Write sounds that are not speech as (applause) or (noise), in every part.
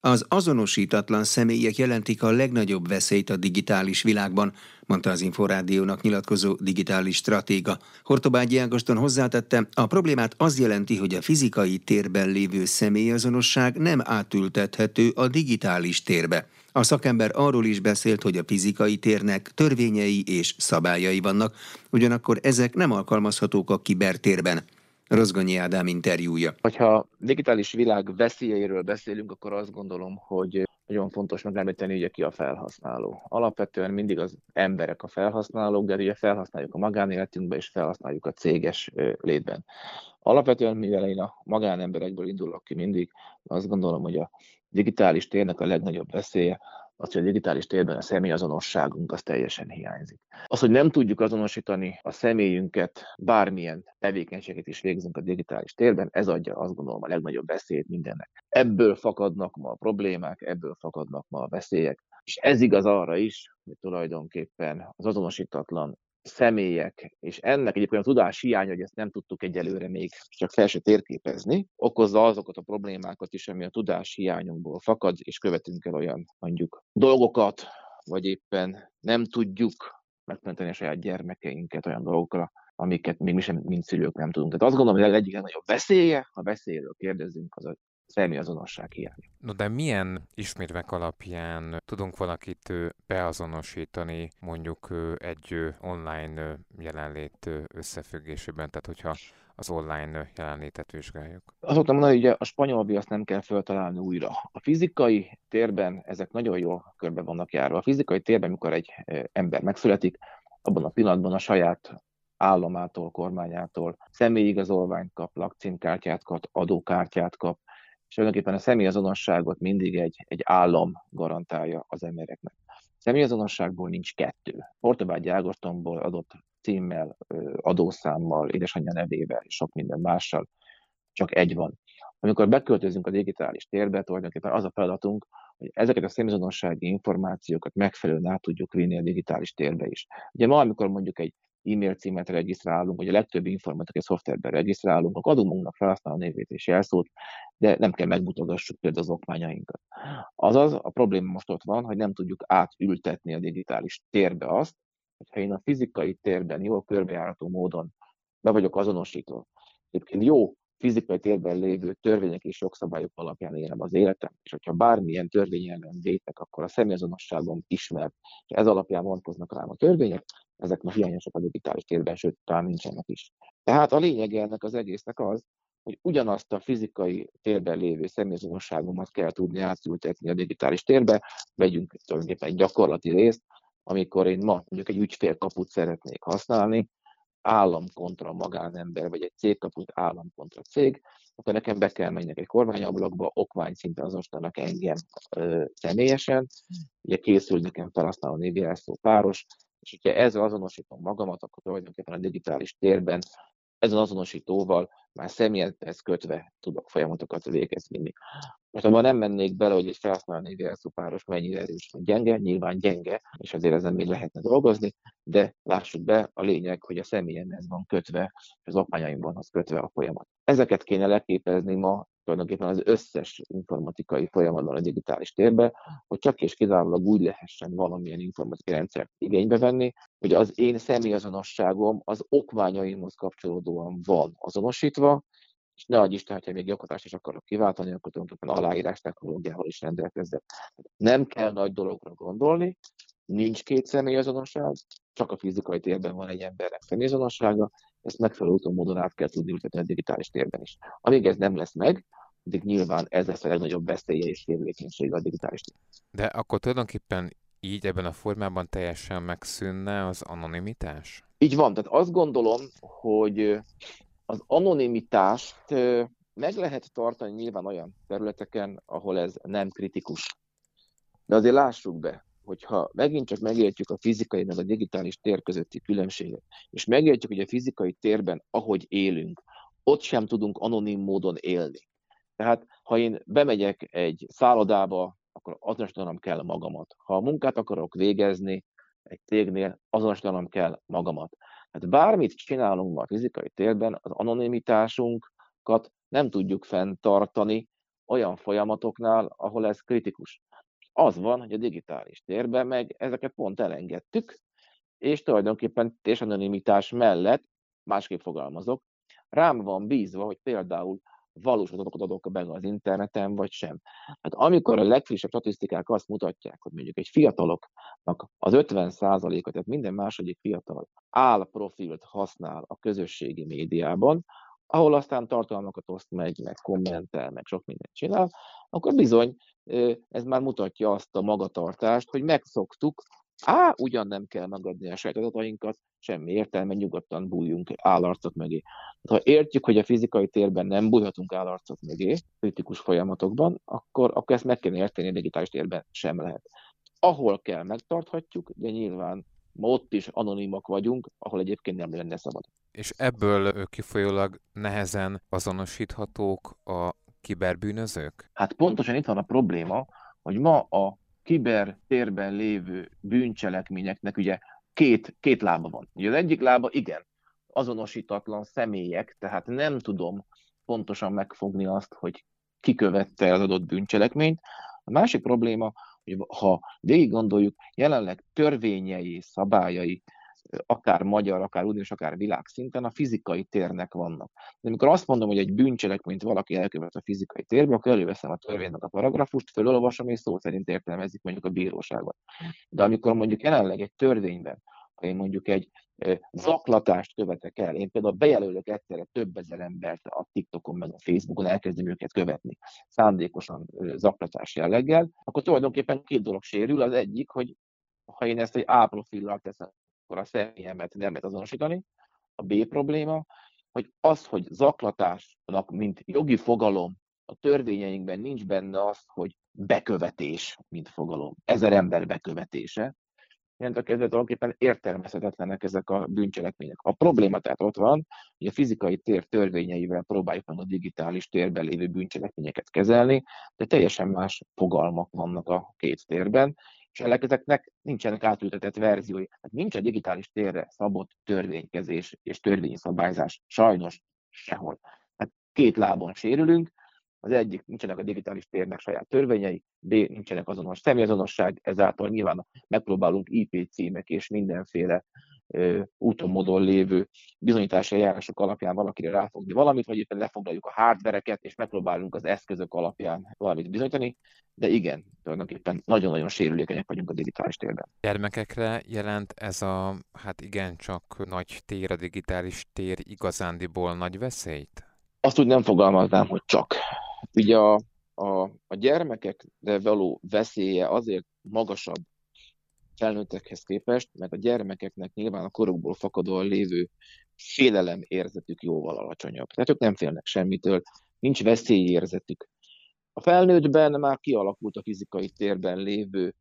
Az azonosítatlan személyek jelentik a legnagyobb veszélyt a digitális világban, mondta az Inforádiónak nyilatkozó digitális stratéga. Hortobágyi Ágoston hozzátette, a problémát az jelenti, hogy a fizikai térben lévő személyazonosság nem átültethető a digitális térbe. A szakember arról is beszélt, hogy a fizikai térnek törvényei és szabályai vannak, ugyanakkor ezek nem alkalmazhatók a kibertérben. Rozgonyi Ádám interjúja. Ha digitális világ veszélyeiről beszélünk, akkor azt gondolom, hogy nagyon fontos megemlíteni, hogy ki a felhasználó. Alapvetően mindig az emberek a felhasználók, de ugye felhasználjuk a magánéletünkben, és felhasználjuk a céges létben. Alapvetően, mivel én a magánemberekből indulok ki mindig, azt gondolom, hogy a digitális térnek a legnagyobb veszélye az, hogy a digitális térben a személyazonosságunk az teljesen hiányzik. Az, hogy nem tudjuk azonosítani a személyünket, bármilyen tevékenységet is végzünk a digitális térben, ez adja azt gondolom a legnagyobb veszélyt mindennek. Ebből fakadnak ma a problémák, ebből fakadnak ma a veszélyek, és ez igaz arra is, hogy tulajdonképpen az azonosítatlan személyek, és ennek egyébként a tudás hiánya, hogy ezt nem tudtuk egyelőre még csak fel se térképezni, okozza azokat a problémákat is, ami a tudás hiányunkból fakad, és követünk el olyan mondjuk dolgokat, vagy éppen nem tudjuk megmenteni a saját gyermekeinket olyan dolgokra, amiket még mi sem, mint szülők nem tudunk. Tehát azt gondolom, hogy a egyik legnagyobb veszélye, ha veszélyről kérdezünk, az a személyazonosság hiánya. No de milyen ismétvek alapján tudunk valakit beazonosítani mondjuk egy online jelenlét összefüggésében, tehát hogyha az online jelenlétet vizsgáljuk? Mondtam mondani, hogy a spanyol viaszt nem kell feltalálni újra. A fizikai térben ezek nagyon jól körbe vannak járva. A fizikai térben, mikor egy ember megszületik, abban a pillanatban a saját államától, kormányától személyigazolványt kap, lakcímkártyát kap, adókártyát kap, és tulajdonképpen a személyazonosságot mindig egy, egy állam garantálja az embereknek. Személyazonosságból nincs kettő. Portobágyi Ágostonból adott címmel, adószámmal, édesanyja nevével és sok minden mással csak egy van. Amikor beköltözünk a digitális térbe, tulajdonképpen az a feladatunk, hogy ezeket a személyazonossági információkat megfelelően át tudjuk vinni a digitális térbe is. Ugye ma, amikor mondjuk egy e-mail címet regisztrálunk, vagy a legtöbb informatikai szoftverben regisztrálunk, akkor adunk magunknak felhasználó névét és jelszót, de nem kell megmutogassuk például az okmányainkat. Azaz, a probléma most ott van, hogy nem tudjuk átültetni a digitális térbe azt, hogyha én a fizikai térben jól körbejárató módon be vagyok azonosítva, egyébként jó fizikai térben lévő törvények és jogszabályok alapján élem az életem, és hogyha bármilyen törvény ellen vétek, akkor a személyazonosságom ismert, és ez alapján vonatkoznak rám a törvények, ezek most hiányosak a digitális térben, sőt, talán nincsenek is. Tehát a lényeg ennek az egésznek az, hogy ugyanazt a fizikai térben lévő személyazonosságomat kell tudni átültetni a digitális térbe, vegyünk tulajdonképpen egy gyakorlati részt, amikor én ma mondjuk egy ügyfélkaput szeretnék használni, állam kontra magánember, vagy egy cégkaput állam kontra cég, akkor nekem be kell menjek egy kormányablakba, okmány szinten azonosítanak engem ö, személyesen, ugye készül nekem felhasználó névjelszó páros, és hogyha ezzel azonosítom magamat, akkor tulajdonképpen a digitális térben ezen azonosítóval már személyhez kötve tudok folyamatokat végezni. Most abban nem mennék bele, hogy egy felhasználó névjelszó páros mennyire erős vagy gyenge, nyilván gyenge, és azért ezen még lehetne dolgozni, de lássuk be, a lényeg, hogy a személyemhez van kötve, az okmányaimban az kötve a folyamat. Ezeket kéne leképezni ma tulajdonképpen az összes informatikai folyamatban a digitális térbe, hogy csak és kizárólag úgy lehessen valamilyen informatikai rendszert igénybe venni, hogy az én személyazonosságom az okmányaimhoz kapcsolódóan van azonosítva, és ne adj Isten, hogyha még gyakorlást is akarok kiváltani, akkor tulajdonképpen aláírás technológiával is rendelkezzek. Nem kell nagy dologra gondolni, nincs két személyazonosság, csak a fizikai térben van egy embernek személyazonossága, ezt megfelelő úton módon át kell tudni ültetni a digitális térben is. Amíg ez nem lesz meg, addig nyilván ez lesz a legnagyobb veszélye és sérülékenysége a digitális. De akkor tulajdonképpen így ebben a formában teljesen megszűnne az anonimitás? Így van, tehát azt gondolom, hogy az anonimitást meg lehet tartani nyilván olyan területeken, ahol ez nem kritikus. De azért lássuk be, hogyha megint csak megértjük a fizikai meg a digitális tér közötti különbséget, és megértjük, hogy a fizikai térben, ahogy élünk, ott sem tudunk anonim módon élni. Tehát, ha én bemegyek egy szállodába, akkor azonosítanom kell magamat. Ha a munkát akarok végezni egy cégnél, azonosítanom kell magamat. Hát bármit csinálunk ma a fizikai térben, az anonimitásunkat nem tudjuk fenntartani, olyan folyamatoknál, ahol ez kritikus. Az van, hogy a digitális térben meg ezeket pont elengedtük, és tulajdonképpen és anonimitás mellett, másképp fogalmazok, rám van bízva, hogy például valós adatokat adok be az interneten, vagy sem. Hát amikor a legfrissebb statisztikák azt mutatják, hogy mondjuk egy fiataloknak az 50%-a, tehát minden második fiatal álprofilt használ a közösségi médiában, ahol aztán tartalmakat oszt meg, meg kommentel, meg sok mindent csinál, akkor bizony ez már mutatja azt a magatartást, hogy megszoktuk, á, ugyan nem kell megadni a saját adatainkat, semmi értelme, nyugodtan bújjunk állarcok mögé. Ha értjük, hogy a fizikai térben nem bújhatunk állarcok mögé, kritikus folyamatokban, akkor, akkor ezt meg kell érteni, a digitális térben sem lehet. Ahol kell, megtarthatjuk, de nyilván ma ott is anonimak vagyunk, ahol egyébként nem lenne szabad. És ebből kifolyólag nehezen azonosíthatók a kiberbűnözők? Hát pontosan itt van a probléma, hogy ma a kiber térben lévő bűncselekményeknek ugye két, két lába van. Ugye az egyik lába, igen, azonosítatlan személyek, tehát nem tudom pontosan megfogni azt, hogy ki követte az adott bűncselekményt. A másik probléma, hogy ha végig gondoljuk, jelenleg törvényei, szabályai akár magyar, akár uniós, akár világszinten a fizikai térnek vannak. De amikor azt mondom, hogy egy bűncselekményt valaki elkövet a fizikai térbe, akkor előveszem a törvénynek a paragrafust, felolvasom, és szó szerint értelmezik mondjuk a bíróságot. De amikor mondjuk jelenleg egy törvényben, ha én mondjuk egy zaklatást követek el, én például bejelölök egyszerre több ezer embert a TikTokon, meg a Facebookon, elkezdem őket követni, szándékosan zaklatás jelleggel, akkor tulajdonképpen két dolog sérül. Az egyik, hogy ha én ezt egy A profillal teszem akkor a személyemet nem lehet azonosítani. A B probléma, hogy az, hogy zaklatásnak, mint jogi fogalom, a törvényeinkben nincs benne az, hogy bekövetés, mint fogalom, ezer ember bekövetése, a kezdve tulajdonképpen értelmezhetetlenek ezek a bűncselekmények. A probléma tehát ott van, hogy a fizikai tér törvényeivel próbáljuk meg a digitális térben lévő bűncselekményeket kezelni, de teljesen más fogalmak vannak a két térben, ezeknek nincsenek átültetett verziói. Hát nincs a digitális térre szabott törvénykezés és törvényszabályzás sajnos sehol. Hát két lábon sérülünk, az egyik nincsenek a digitális térnek saját törvényei, B nincsenek azonos személyazonosság, ezáltal nyilván megpróbálunk IP címek és mindenféle úton módon lévő bizonyítási eljárások alapján valakire ráfogni valamit, vagy éppen lefoglaljuk a hardvereket, és megpróbálunk az eszközök alapján valamit bizonyítani, de igen, tulajdonképpen nagyon-nagyon sérülékenyek vagyunk a digitális térben. Gyermekekre jelent ez a, hát igen, csak nagy tér, a digitális tér igazándiból nagy veszélyt? Azt úgy nem fogalmaznám, hogy csak. Ugye a, a, a gyermekekre való veszélye azért magasabb felnőttekhez képest, meg a gyermekeknek nyilván a korukból fakadóan lévő félelem érzetük jóval alacsonyabb. Tehát ők nem félnek semmitől, nincs veszélyérzetük. A felnőttben már kialakult a fizikai térben lévő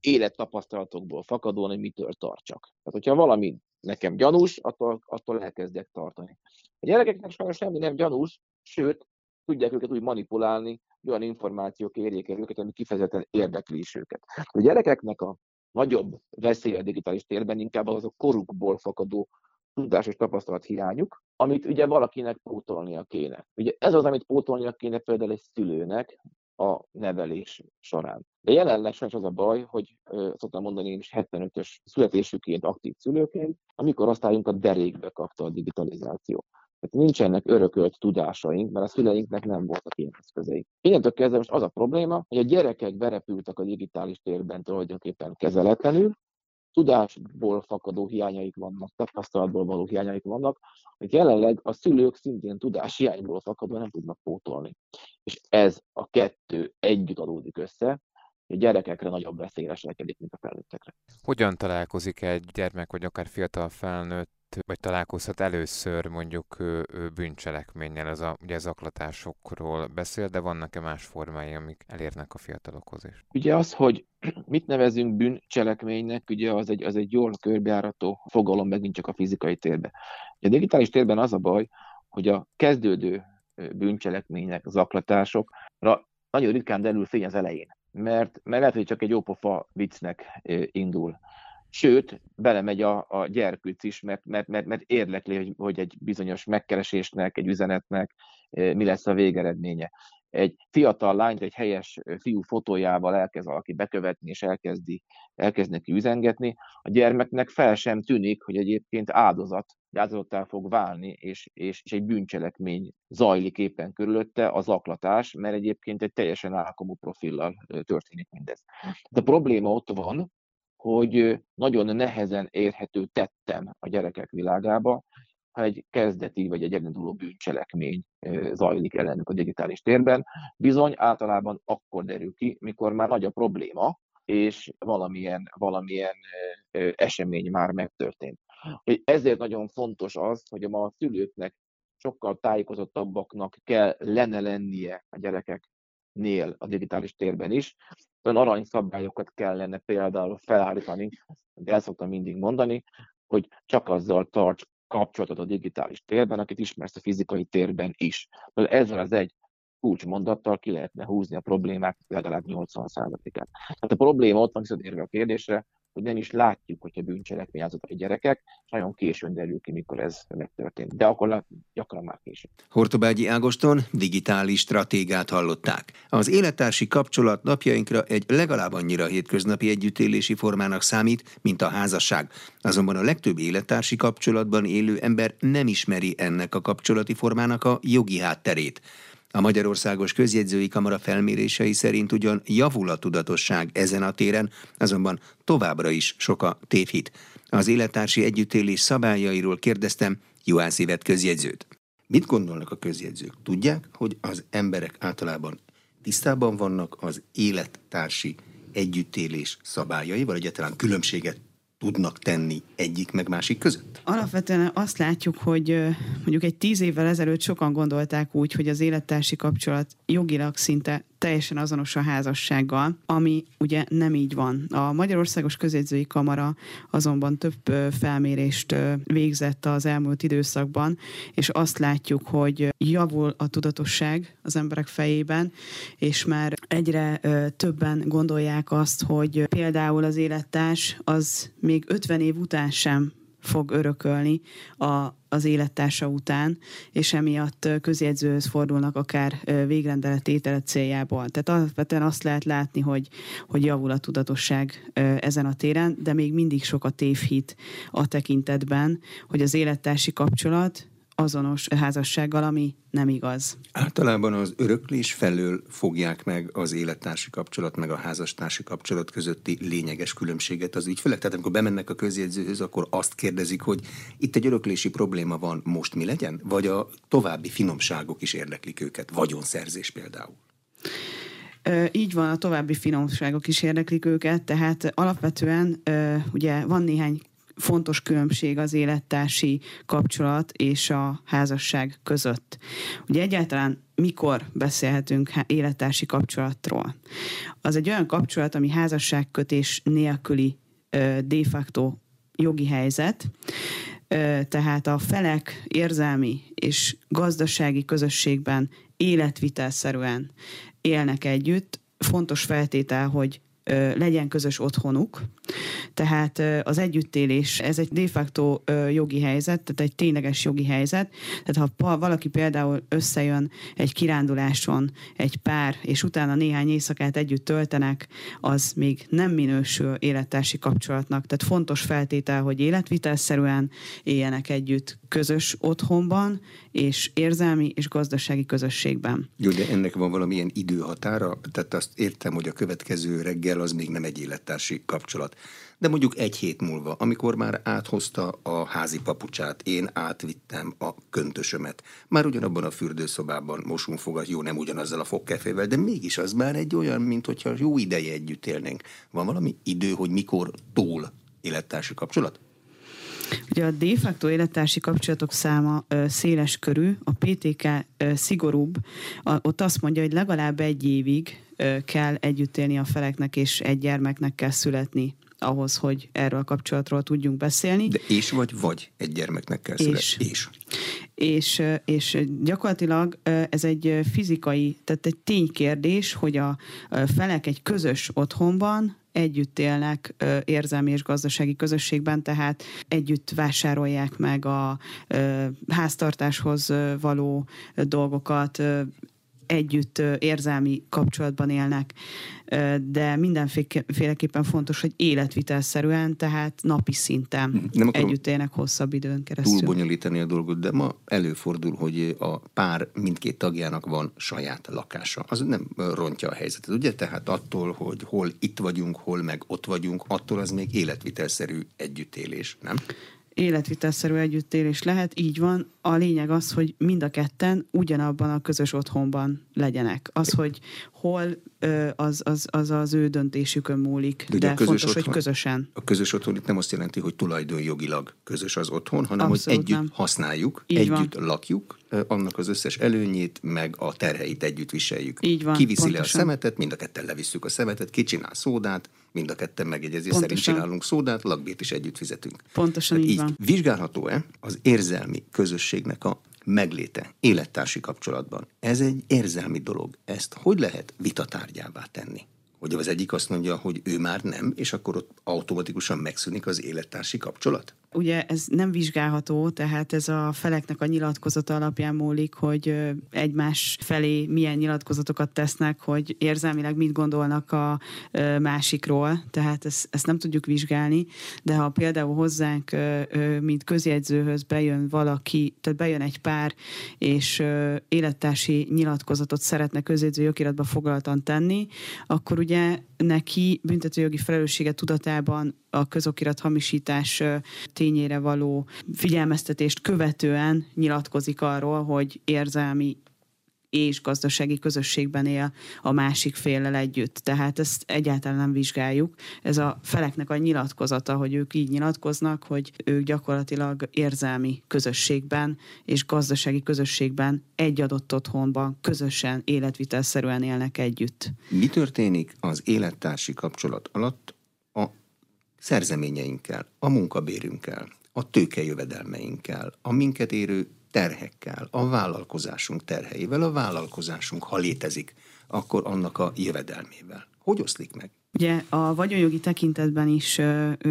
élettapasztalatokból fakadóan, hogy mitől tartsak. Tehát, hogyha valami nekem gyanús, attól, attól elkezdek tartani. A gyerekeknek sajnos semmi nem gyanús, sőt, tudják őket úgy manipulálni, hogy olyan információk érjék el őket, ami kifejezetten érdekli is őket. A gyerekeknek a nagyobb veszély a digitális térben inkább az a korukból fakadó tudás és tapasztalat hiányuk, amit ugye valakinek pótolnia kéne. Ugye ez az, amit pótolnia kéne például egy szülőnek a nevelés során. De jelenleg sajnos az a baj, hogy szoktam mondani én is 75-ös születésüként, aktív szülőként, amikor osztályunkat derékbe kapta a digitalizáció. Tehát nincsenek örökölt tudásaink, mert a szüleinknek nem voltak ilyen eszközeik. Innentől kezdve most az a probléma, hogy a gyerekek berepültek a digitális térben tulajdonképpen kezeletlenül, tudásból fakadó hiányaik vannak, tapasztalatból való hiányaik vannak, hogy jelenleg a szülők szintén tudás hiányból fakadva nem tudnak pótolni. És ez a kettő együtt adódik össze, a gyerekekre nagyobb veszély leselkedik, mint a felnőttekre. Hogyan találkozik egy gyermek, vagy akár fiatal felnőtt vagy találkozhat először mondjuk bűncselekménnyel, ez a ugye zaklatásokról beszél, de vannak-e más formái, amik elérnek a fiatalokhoz is? Ugye az, hogy (clears throat) mit nevezünk bűncselekménynek, ugye az egy, az egy jól körbejárató fogalom megint csak a fizikai térben. A digitális térben az a baj, hogy a kezdődő bűncselekmények, zaklatásokra nagyon ritkán derül fény az elején. Mert, mert lehet, hogy csak egy jópofa viccnek indul Sőt, belemegy a, a gyerkőc is, mert, mert, mert, mert érdekli, hogy, hogy egy bizonyos megkeresésnek, egy üzenetnek mi lesz a végeredménye. egy fiatal lányt egy helyes fiú fotójával elkezd valaki bekövetni, és elkezdi, elkezd neki üzengetni, a gyermeknek fel sem tűnik, hogy egyébként áldozat, áldozattá fog válni, és, és, és egy bűncselekmény zajlik éppen körülötte, az aklatás, mert egyébként egy teljesen álkomú profillal történik mindez. De a probléma ott van, hogy nagyon nehezen érhető tettem a gyerekek világába, ha egy kezdeti vagy egy elinduló bűncselekmény zajlik ellenük a digitális térben, bizony általában akkor derül ki, mikor már nagy a probléma, és valamilyen, valamilyen esemény már megtörtént. Ezért nagyon fontos az, hogy ma a szülőknek sokkal tájékozottabbaknak kell lenne lennie a gyerekeknél a digitális térben is. Olyan aranyszabályokat kellene például felállítani, de el szoktam mindig mondani, hogy csak azzal tarts kapcsolatot a digitális térben, akit ismersz a fizikai térben is. Ezzel az egy kulcsmondattal ki lehetne húzni a problémák legalább 80%-át. Tehát a probléma ott van visszatérve a kérdésre, hogy nem is látjuk, hogyha bűncselekmény a gyerekek, és nagyon későn derül ki, mikor ez megtörtént. De akkor gyakran már későn. Hortobágyi Ágoston digitális stratégát hallották. Az élettársi kapcsolat napjainkra egy legalább annyira hétköznapi együttélési formának számít, mint a házasság. Azonban a legtöbb élettársi kapcsolatban élő ember nem ismeri ennek a kapcsolati formának a jogi hátterét. A Magyarországos Közjegyzői Kamara felmérései szerint ugyan javul a tudatosság ezen a téren, azonban továbbra is sok a tévhit. Az élettársi együttélés szabályairól kérdeztem Juhász Évet közjegyzőt. Mit gondolnak a közjegyzők? Tudják, hogy az emberek általában tisztában vannak az élettársi együttélés szabályai, vagy egyáltalán különbséget tudnak tenni egyik meg másik között? Alapvetően azt látjuk, hogy mondjuk egy tíz évvel ezelőtt sokan gondolták úgy, hogy az élettársi kapcsolat jogilag szinte teljesen azonos a házassággal, ami ugye nem így van. A Magyarországos Közjegyzői Kamara azonban több felmérést végzett az elmúlt időszakban, és azt látjuk, hogy javul a tudatosság az emberek fejében, és már egyre többen gondolják azt, hogy például az élettárs az még 50 év után sem fog örökölni a, az élettársa után, és emiatt közjegyzőhöz fordulnak akár végrendelet ételet céljából. Tehát alapvetően azt lehet látni, hogy, hogy javul a tudatosság ezen a téren, de még mindig sok a tévhit a tekintetben, hogy az élettársi kapcsolat azonos házassággal, ami nem igaz. Általában az öröklés felől fogják meg az élettársi kapcsolat, meg a házastársi kapcsolat közötti lényeges különbséget az ügyfelek. Tehát amikor bemennek a közjegyzőhöz, akkor azt kérdezik, hogy itt egy öröklési probléma van, most mi legyen? Vagy a további finomságok is érdeklik őket, vagyonszerzés például? Így van, a további finomságok is érdeklik őket, tehát alapvetően ugye van néhány fontos különbség az élettársi kapcsolat és a házasság között. Ugye egyáltalán mikor beszélhetünk élettársi kapcsolatról? Az egy olyan kapcsolat, ami házasságkötés nélküli de facto jogi helyzet, tehát a felek érzelmi és gazdasági közösségben életvitelszerűen élnek együtt, fontos feltétel, hogy legyen közös otthonuk. Tehát az együttélés, ez egy de facto jogi helyzet, tehát egy tényleges jogi helyzet. Tehát ha valaki például összejön egy kiránduláson egy pár, és utána néhány éjszakát együtt töltenek, az még nem minősül élettársi kapcsolatnak. Tehát fontos feltétel, hogy életvitelszerűen éljenek együtt közös otthonban, és érzelmi és gazdasági közösségben. Jó, de ennek van valamilyen időhatára? Tehát azt értem, hogy a következő reggel az még nem egy élettársi kapcsolat. De mondjuk egy hét múlva, amikor már áthozta a házi papucsát, én átvittem a köntösömet. Már ugyanabban a fürdőszobában mosunk fogat, jó, nem ugyanazzal a fogkefével, de mégis az már egy olyan, mint hogyha jó ideje együtt élnénk. Van valami idő, hogy mikor túl élettársi kapcsolat? Ugye a de facto élettársi kapcsolatok száma ö, széles körű, a PTK ö, szigorúbb, a, ott azt mondja, hogy legalább egy évig kell együtt élni a feleknek, és egy gyermeknek kell születni ahhoz, hogy erről a kapcsolatról tudjunk beszélni. De és vagy vagy egy gyermeknek kell születni. És. és. És, és gyakorlatilag ez egy fizikai, tehát egy ténykérdés, hogy a felek egy közös otthonban együtt élnek érzelmi és gazdasági közösségben, tehát együtt vásárolják meg a háztartáshoz való dolgokat, együtt érzelmi kapcsolatban élnek, de mindenféleképpen fontos, hogy életvitelszerűen, tehát napi szinten Nem együtt élnek hosszabb időn keresztül. Túlbonyolítani a dolgot, de ma előfordul, hogy a pár mindkét tagjának van saját lakása. Az nem rontja a helyzetet, ugye? Tehát attól, hogy hol itt vagyunk, hol meg ott vagyunk, attól az még életvitelszerű együttélés, nem? Életvitelszerű együttélés lehet, így van. A lényeg az, hogy mind a ketten ugyanabban a közös otthonban legyenek. Az, hogy hol, az az, az, az ő döntésükön múlik, de, de fontos, otthon, hogy közösen. A közös otthon itt nem azt jelenti, hogy tulajdonjogilag közös az otthon, hanem Abszolút hogy együtt nem. használjuk, így együtt van. lakjuk, annak az összes előnyét, meg a terheit együtt viseljük. Így van, Kiviszi pontosan. le a szemetet, mind a ketten levisszük a szemetet, kicsinál szódát, mind a ketten megegyezés szerint csinálunk szódát, lakbét is együtt fizetünk. Pontosan Tehát így, így van. Vizsgálható-e az érzelmi közösségnek a megléte élettársi kapcsolatban? Ez egy érzelmi dolog. Ezt hogy lehet vitatárgyává tenni? Hogy az egyik azt mondja, hogy ő már nem, és akkor ott automatikusan megszűnik az élettársi kapcsolat? Ugye ez nem vizsgálható, tehát ez a feleknek a nyilatkozata alapján múlik, hogy egymás felé milyen nyilatkozatokat tesznek, hogy érzelmileg mit gondolnak a másikról, tehát ezt, ezt nem tudjuk vizsgálni, de ha például hozzánk, mint közjegyzőhöz bejön valaki, tehát bejön egy pár, és élettársi nyilatkozatot szeretne közjegyző jogiratba foglaltan tenni, akkor ugye neki büntetőjogi felelőssége tudatában a közokirat hamisítás tényére való figyelmeztetést követően nyilatkozik arról, hogy érzelmi és gazdasági közösségben él a másik féllel együtt. Tehát ezt egyáltalán nem vizsgáljuk. Ez a feleknek a nyilatkozata, hogy ők így nyilatkoznak, hogy ők gyakorlatilag érzelmi közösségben és gazdasági közösségben egy adott otthonban közösen életvitelszerűen élnek együtt. Mi történik az élettársi kapcsolat alatt szerzeményeinkkel, a munkabérünkkel, a tőkejövedelmeinkkel, a minket érő terhekkel, a vállalkozásunk terheivel, a vállalkozásunk, ha létezik, akkor annak a jövedelmével. Hogy oszlik meg? Ugye a vagyonjogi tekintetben is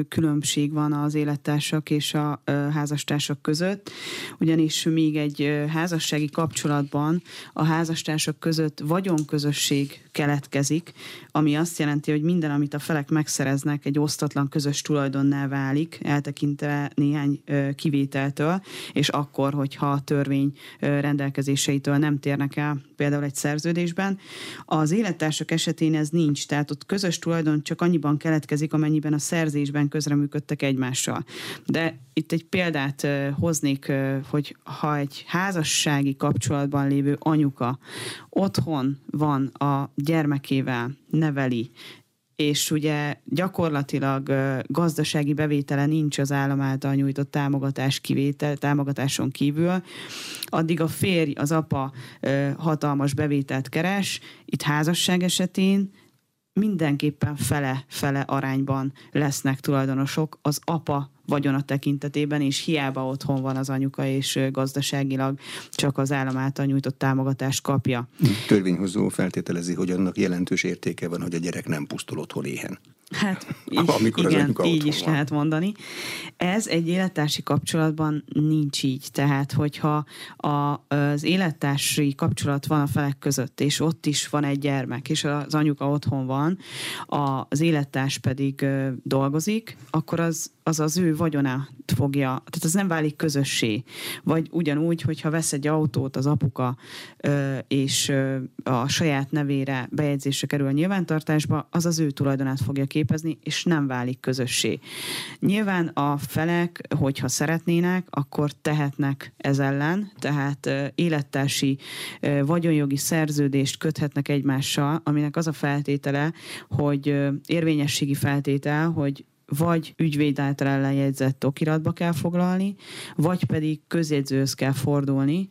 különbség van az élettársak és a házastársak között, ugyanis még egy házassági kapcsolatban a házastársak között vagyonközösség keletkezik, ami azt jelenti, hogy minden, amit a felek megszereznek, egy osztatlan közös tulajdonná válik, eltekintve néhány kivételtől, és akkor, hogyha a törvény rendelkezéseitől nem térnek el például egy szerződésben. Az élettársak esetén ez nincs, tehát ott közös tulajdon csak annyiban keletkezik, amennyiben a szerzésben közreműködtek egymással. De itt egy példát hoznék, hogy ha egy házassági kapcsolatban lévő anyuka otthon van a gyermekével, neveli, és ugye gyakorlatilag gazdasági bevétele nincs az állam által nyújtott támogatás kivétel, támogatáson kívül, addig a férj, az apa hatalmas bevételt keres, itt házasság esetén mindenképpen fele-fele arányban lesznek tulajdonosok. Az apa vagyona tekintetében, és hiába otthon van az anyuka, és gazdaságilag csak az állam által nyújtott támogatást kapja. Törvényhozó feltételezi, hogy annak jelentős értéke van, hogy a gyerek nem pusztul otthon éhen. Hát (laughs) Amikor igen, az így is van. lehet mondani. Ez egy élettársi kapcsolatban nincs így. Tehát, hogyha a, az élettársi kapcsolat van a felek között, és ott is van egy gyermek, és az anyuka otthon van, az élettárs pedig dolgozik, akkor az az az ő vagyonát fogja, tehát az nem válik közössé. Vagy ugyanúgy, hogyha vesz egy autót az apuka, és a saját nevére bejegyzésre kerül a nyilvántartásba, az az ő tulajdonát fogja képezni, és nem válik közössé. Nyilván a felek, hogyha szeretnének, akkor tehetnek ez ellen, tehát élettársi vagyonjogi szerződést köthetnek egymással, aminek az a feltétele, hogy érvényességi feltétel, hogy vagy ügyvéd által ellenjegyzett okiratba kell foglalni, vagy pedig közjegyzőhöz kell fordulni,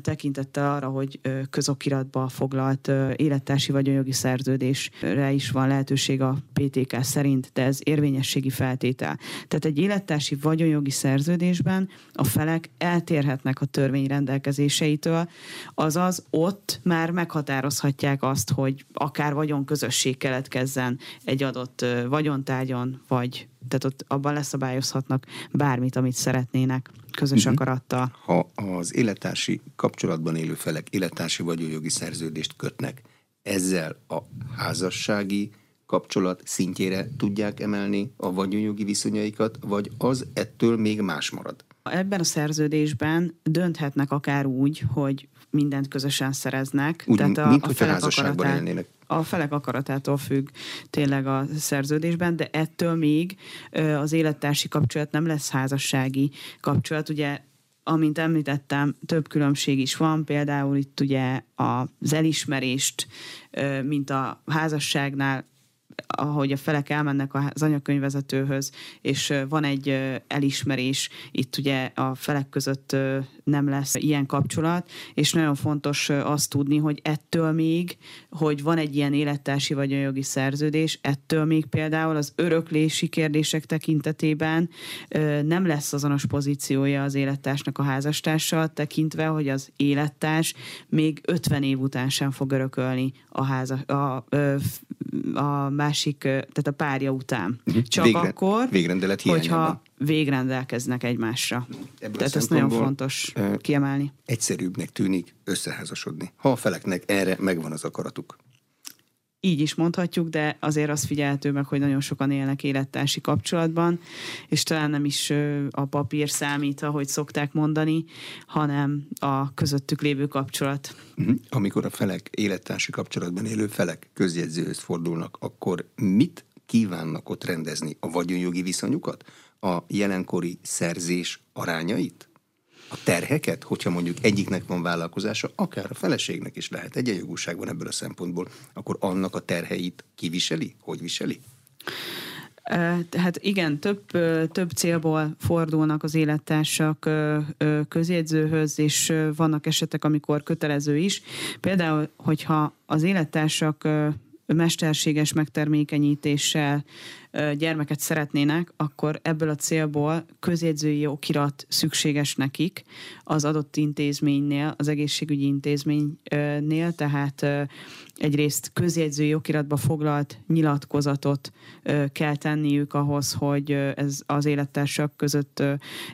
tekintettel arra, hogy közokiratba foglalt élettársi vagyonjogi szerződésre is van lehetőség a PTK szerint, de ez érvényességi feltétel. Tehát egy élettársi vagyonjogi szerződésben a felek eltérhetnek a törvény rendelkezéseitől, azaz ott már meghatározhatják azt, hogy akár vagyon közösség keletkezzen egy adott vagyontárgyon, vagy tehát ott abban leszabályozhatnak bármit, amit szeretnének közös uh-huh. akarattal. Ha az élettársi kapcsolatban élő felek élettársi vagyonjogi szerződést kötnek, ezzel a házassági kapcsolat szintjére tudják emelni a vagyonjogi viszonyaikat, vagy az ettől még más marad? Ebben a szerződésben dönthetnek akár úgy, hogy mindent közösen szereznek. Úgy, tehát a, mint a felek akaratát, élnének. A felek akaratától függ tényleg a szerződésben, de ettől még az élettársi kapcsolat nem lesz házassági kapcsolat. Ugye amint említettem, több különbség is van, például itt ugye az elismerést, mint a házasságnál ahogy a felek elmennek az anyakönyvezetőhöz, és van egy elismerés, itt ugye a felek között nem lesz ilyen kapcsolat, és nagyon fontos azt tudni, hogy ettől még, hogy van egy ilyen élettársi vagy jogi szerződés, ettől még például az öröklési kérdések tekintetében nem lesz azonos pozíciója az élettársnak a házastársal, tekintve, hogy az élettárs még 50 év után sem fog örökölni a, háza, a, a, a másik, tehát a párja után. Uh-huh. Csak Végre, akkor, végrendelet hogyha végrendelkeznek egymásra. Ebből Tehát ezt nagyon fontos uh, kiemelni. Egyszerűbbnek tűnik összeházasodni, ha a feleknek erre megvan az akaratuk. Így is mondhatjuk, de azért az figyelhető meg, hogy nagyon sokan élnek élettársi kapcsolatban, és talán nem is a papír számít, ahogy szokták mondani, hanem a közöttük lévő kapcsolat. Uh-huh. Amikor a felek élettársi kapcsolatban élő felek közjegyzőhöz fordulnak, akkor mit kívánnak ott rendezni? A vagyonjogi viszonyukat? a jelenkori szerzés arányait? A terheket, hogyha mondjuk egyiknek van vállalkozása, akár a feleségnek is lehet egyenjogúságban ebből a szempontból, akkor annak a terheit kiviseli? Hogy viseli? Hát igen, több, több célból fordulnak az élettársak közjegyzőhöz, és vannak esetek, amikor kötelező is. Például, hogyha az élettársak mesterséges megtermékenyítéssel gyermeket szeretnének, akkor ebből a célból közjegyzői okirat szükséges nekik az adott intézménynél, az egészségügyi intézménynél, tehát egyrészt közjegyzői okiratba foglalt nyilatkozatot kell tenniük ahhoz, hogy ez az élettársak között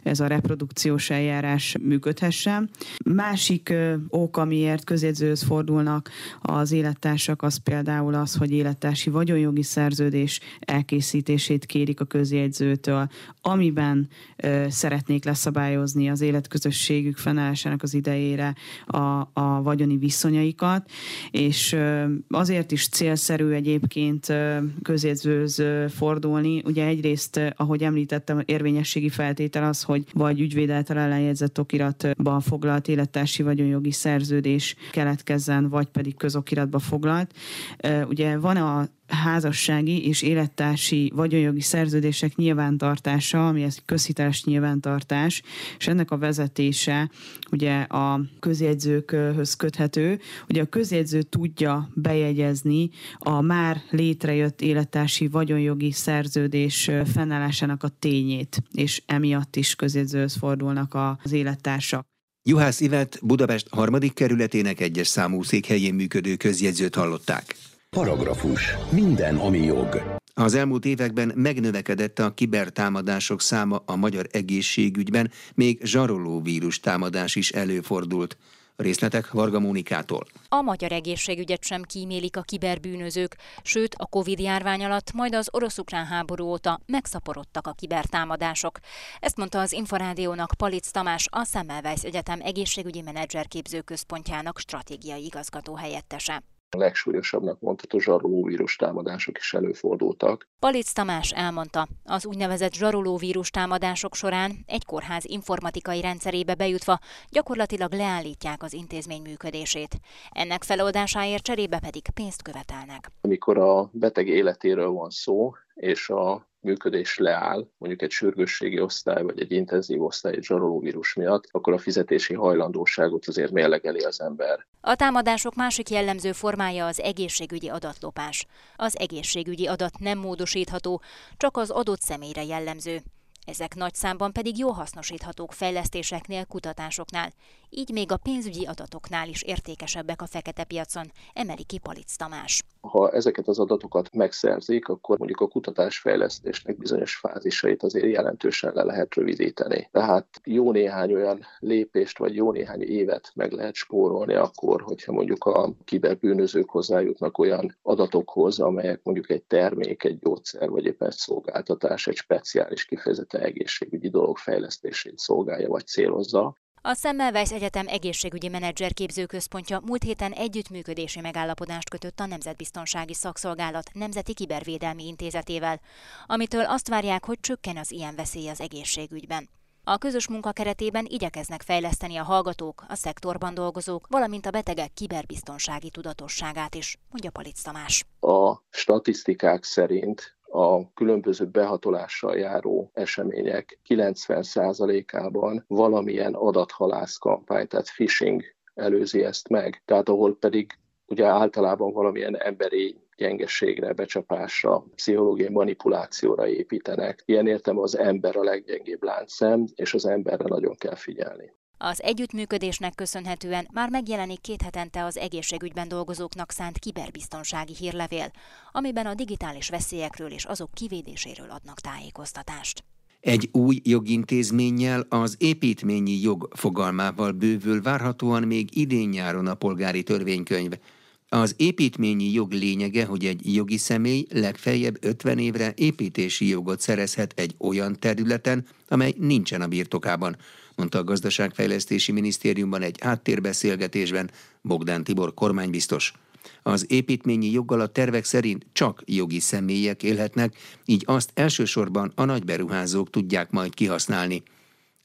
ez a reprodukciós eljárás működhessen. Másik ok, amiért közjegyzőhöz fordulnak az élettársak, az például az, hogy élettársi vagyonjogi szerződés elkészítését kérik a közjegyzőtől, amiben szeretnék leszabályozni az életközösségük fennállásának az idejére a, a vagyoni viszonyaikat, és azért is célszerű egyébként közjegyzőhöz fordulni. Ugye egyrészt, ahogy említettem, érvényességi feltétel az, hogy vagy ügyvéd által ellenjegyzett okiratban foglalt élettársi vagyonjogi szerződés keletkezzen, vagy pedig közokiratba foglalt. Ugye van a házassági és élettársi vagyonjogi szerződések nyilvántartása, ami ez közhiteles nyilvántartás, és ennek a vezetése ugye a közjegyzőkhöz köthető. Ugye a közjegyző tudja bejegyezni a már létrejött élettársi vagyonjogi szerződés fennállásának a tényét, és emiatt is közjegyzőhöz fordulnak az élettársak. Juhász Ivet Budapest harmadik kerületének egyes számú székhelyén működő közjegyzőt hallották. Paragrafus. Minden, ami jog. Az elmúlt években megnövekedett a kibertámadások száma a magyar egészségügyben, még zsaroló vírus támadás is előfordult. Részletek Varga Mónikától. A magyar egészségügyet sem kímélik a kiberbűnözők, sőt a Covid-járvány alatt, majd az orosz-ukrán háború óta megszaporodtak a kibertámadások. Ezt mondta az Inforádiónak Palic Tamás, a Semmelweis Egyetem egészségügyi menedzserképző központjának stratégiai igazgató helyettese legsúlyosabbnak mondható zsarolóvírus támadások is előfordultak. Palic Tamás elmondta, az úgynevezett zsarolóvírus támadások során egy kórház informatikai rendszerébe bejutva gyakorlatilag leállítják az intézmény működését. Ennek feloldásáért cserébe pedig pénzt követelnek. Amikor a beteg életéről van szó, és a működés leáll, mondjuk egy sürgősségi osztály vagy egy intenzív osztály egy zsarolóvírus miatt, akkor a fizetési hajlandóságot azért mérlegeli az ember. A támadások másik jellemző formája az egészségügyi adatlopás. Az egészségügyi adat nem módosítható, csak az adott személyre jellemző. Ezek nagy számban pedig jó hasznosíthatók fejlesztéseknél, kutatásoknál. Így még a pénzügyi adatoknál is értékesebbek a fekete piacon, emeli ki Palic Tamás. Ha ezeket az adatokat megszerzik, akkor mondjuk a kutatásfejlesztésnek bizonyos fázisait azért jelentősen le lehet rövidíteni. Tehát jó néhány olyan lépést, vagy jó néhány évet meg lehet spórolni akkor, hogyha mondjuk a kiberbűnözők hozzájutnak olyan adatokhoz, amelyek mondjuk egy termék, egy gyógyszer, vagy éppen egy szolgáltatás, egy speciális kifejezetten egészségügyi dolog fejlesztését szolgálja vagy célozza, a Semmelweis Egyetem egészségügyi menedzser képzőközpontja múlt héten együttműködési megállapodást kötött a Nemzetbiztonsági Szakszolgálat Nemzeti Kibervédelmi Intézetével, amitől azt várják, hogy csökken az ilyen veszély az egészségügyben. A közös munka keretében igyekeznek fejleszteni a hallgatók, a szektorban dolgozók, valamint a betegek kiberbiztonsági tudatosságát is, mondja Palic Tamás. A statisztikák szerint a különböző behatolással járó események 90%-ában valamilyen adathalász kampány, tehát phishing előzi ezt meg. Tehát ahol pedig ugye általában valamilyen emberi gyengeségre, becsapásra, pszichológiai manipulációra építenek. Ilyen értem az ember a leggyengébb láncszem, és az emberre nagyon kell figyelni. Az együttműködésnek köszönhetően már megjelenik két hetente az egészségügyben dolgozóknak szánt kiberbiztonsági hírlevél, amiben a digitális veszélyekről és azok kivédéséről adnak tájékoztatást. Egy új jogintézménnyel, az építményi jog fogalmával bővül várhatóan még idén-nyáron a polgári törvénykönyv. Az építményi jog lényege, hogy egy jogi személy legfeljebb 50 évre építési jogot szerezhet egy olyan területen, amely nincsen a birtokában, mondta a Gazdaságfejlesztési Minisztériumban egy háttérbeszélgetésben Bogdán Tibor kormánybiztos. Az építményi joggal a tervek szerint csak jogi személyek élhetnek, így azt elsősorban a nagyberuházók tudják majd kihasználni.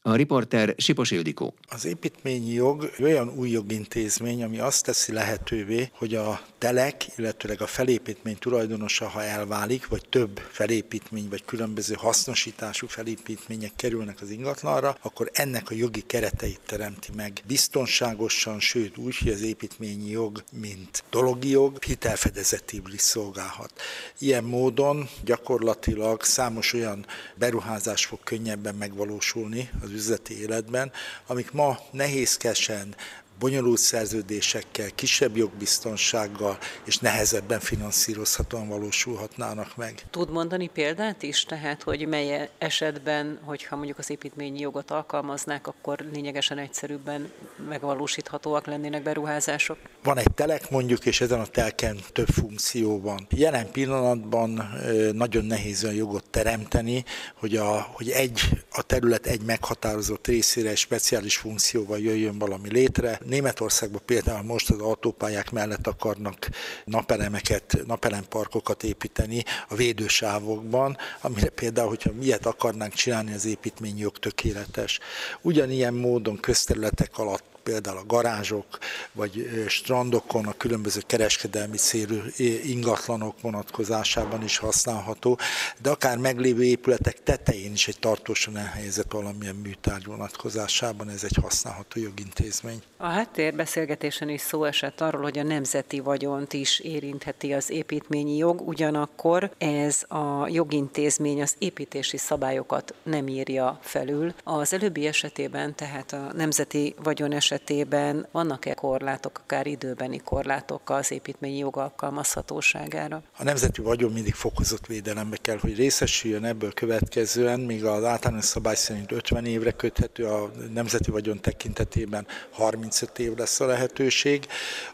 A riporter Sipos Ildikó. Az építményi jog olyan új jogintézmény, ami azt teszi lehetővé, hogy a telek, illetőleg a felépítmény tulajdonosa, ha elválik, vagy több felépítmény, vagy különböző hasznosítású felépítmények kerülnek az ingatlanra, akkor ennek a jogi kereteit teremti meg biztonságosan, sőt úgy, hogy az építményi jog, mint dologi jog, hitelfedezetívül is szolgálhat. Ilyen módon gyakorlatilag számos olyan beruházás fog könnyebben megvalósulni az az üzleti életben, amik ma nehézkesen bonyolult szerződésekkel, kisebb jogbiztonsággal és nehezebben finanszírozhatóan valósulhatnának meg. Tud mondani példát is, tehát hogy mely esetben, hogyha mondjuk az építményi jogot alkalmaznák, akkor lényegesen egyszerűbben megvalósíthatóak lennének beruházások? Van egy telek mondjuk, és ezen a telken több funkció van. Jelen pillanatban nagyon nehéz olyan jogot teremteni, hogy, a, hogy egy, a terület egy meghatározott részére egy speciális funkcióval jöjjön valami létre. Németországban például most az autópályák mellett akarnak napelemeket, napelemparkokat építeni a védősávokban, amire például, hogyha miért akarnánk csinálni, az építményjog tökéletes. Ugyanilyen módon közterületek alatt például a garázsok, vagy strandokon a különböző kereskedelmi célú ingatlanok vonatkozásában is használható, de akár meglévő épületek tetején is egy tartósan elhelyezett valamilyen műtárgy vonatkozásában ez egy használható jogintézmény. A háttérbeszélgetésen is szó esett arról, hogy a nemzeti vagyont is érintheti az építményi jog, ugyanakkor ez a jogintézmény az építési szabályokat nem írja felül. Az előbbi esetében, tehát a nemzeti vagyon esetében esetében vannak-e korlátok, akár időbeni korlátok az építményi jog alkalmazhatóságára? A nemzeti vagyon mindig fokozott védelembe kell, hogy részesüljön ebből következően, míg az általános szabály szerint 50 évre köthető, a nemzeti vagyon tekintetében 35 év lesz a lehetőség.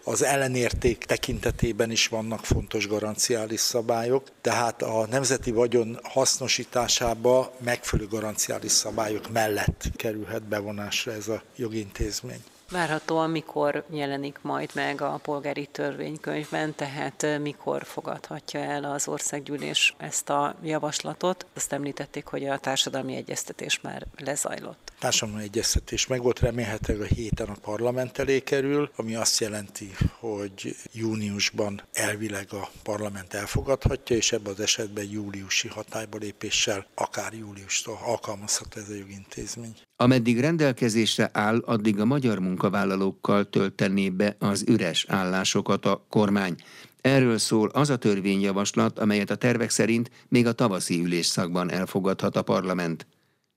Az ellenérték tekintetében is vannak fontos garanciális szabályok, tehát a nemzeti vagyon hasznosításába megfelelő garanciális szabályok mellett kerülhet bevonásra ez a jogintézmény. Várhatóan mikor jelenik majd meg a polgári törvénykönyvben, tehát mikor fogadhatja el az országgyűlés ezt a javaslatot. Azt említették, hogy a társadalmi egyeztetés már lezajlott. Társadalmi egyeztetés meg volt, remélhetőleg a héten a parlament elé kerül, ami azt jelenti, hogy júniusban elvileg a parlament elfogadhatja, és ebben az esetben júliusi hatályba lépéssel, akár júliustól alkalmazható ez a jogintézmény. Ameddig rendelkezésre áll, addig a magyar munkavállalókkal töltené be az üres állásokat a kormány. Erről szól az a törvényjavaslat, amelyet a tervek szerint még a tavaszi ülésszakban elfogadhat a parlament.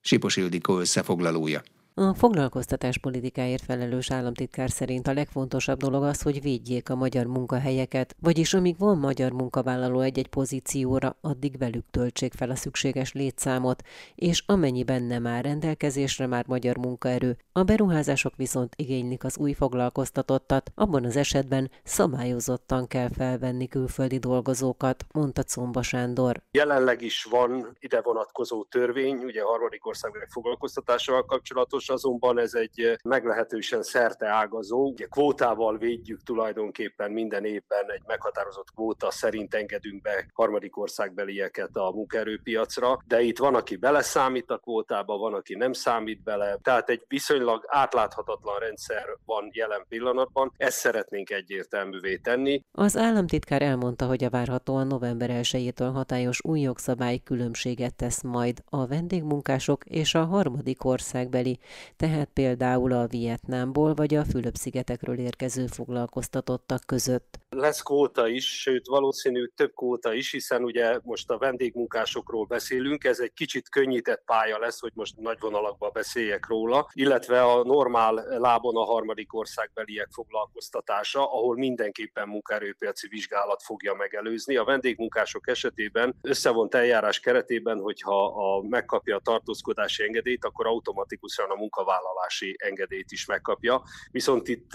Sipos Ildikó összefoglalója. A foglalkoztatáspolitikáért felelős államtitkár szerint a legfontosabb dolog az, hogy védjék a magyar munkahelyeket, vagyis amíg van magyar munkavállaló egy-egy pozícióra, addig velük töltsék fel a szükséges létszámot, és amennyiben nem áll rendelkezésre már magyar munkaerő, a beruházások viszont igénylik az új foglalkoztatottat, abban az esetben szabályozottan kell felvenni külföldi dolgozókat, mondta Comba Sándor. Jelenleg is van ide vonatkozó törvény, ugye a harmadik ország foglalkoztatásával kapcsolatos, azonban ez egy meglehetősen szerte ágazó. Ugye kvótával védjük tulajdonképpen minden évben egy meghatározott kvóta szerint engedünk be harmadik országbelieket a munkaerőpiacra, de itt van, aki beleszámít a kvótába, van, aki nem számít bele, tehát egy viszonylag átláthatatlan rendszer van jelen pillanatban, ezt szeretnénk egyértelművé tenni. Az államtitkár elmondta, hogy a várhatóan november 1-től hatályos új jogszabály különbséget tesz majd a vendégmunkások és a harmadik országbeli tehát például a Vietnámból vagy a Fülöp-szigetekről érkező foglalkoztatottak között. Lesz kóta is, sőt valószínű több kóta is, hiszen ugye most a vendégmunkásokról beszélünk, ez egy kicsit könnyített pálya lesz, hogy most nagy vonalakban beszéljek róla, illetve a normál lábon a harmadik országbeliek foglalkoztatása, ahol mindenképpen munkaerőpiaci vizsgálat fogja megelőzni. A vendégmunkások esetében összevont eljárás keretében, hogyha a, megkapja a tartózkodási engedélyt, akkor automatikusan a munkavállalási engedélyt is megkapja. Viszont itt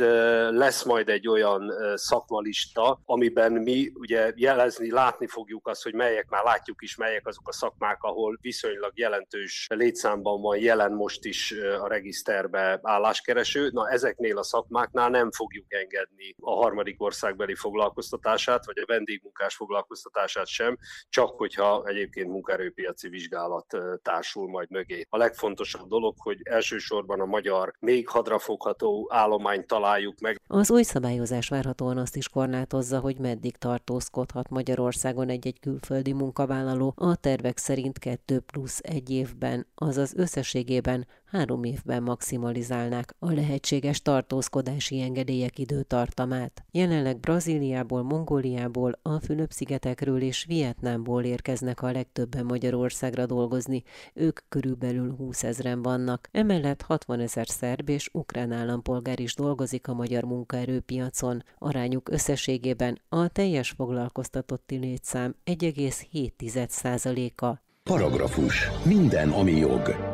lesz majd egy olyan szakmalista, amiben mi ugye jelezni, látni fogjuk azt, hogy melyek már látjuk is, melyek azok a szakmák, ahol viszonylag jelentős létszámban van jelen most is a regiszterbe álláskereső. Na ezeknél a szakmáknál nem fogjuk engedni a harmadik országbeli foglalkoztatását, vagy a vendégmunkás foglalkoztatását sem, csak hogyha egyébként munkaerőpiaci vizsgálat társul majd mögé. A legfontosabb dolog, hogy elsősorban elsősorban a magyar még hadrafogható állományt találjuk meg. Az új szabályozás várhatóan azt is korlátozza, hogy meddig tartózkodhat Magyarországon egy-egy külföldi munkavállaló a tervek szerint 2 plusz egy évben, azaz összességében három évben maximalizálnák a lehetséges tartózkodási engedélyek időtartamát. Jelenleg Brazíliából, Mongóliából, a Fülöp-szigetekről és Vietnámból érkeznek a legtöbben Magyarországra dolgozni, ők körülbelül 20 ezeren vannak. Emellett 60 ezer szerb és ukrán állampolgár is dolgozik a magyar munkaerőpiacon. Arányuk összességében a teljes foglalkoztatotti létszám 1,7%-a. Paragrafus. Minden, ami jog.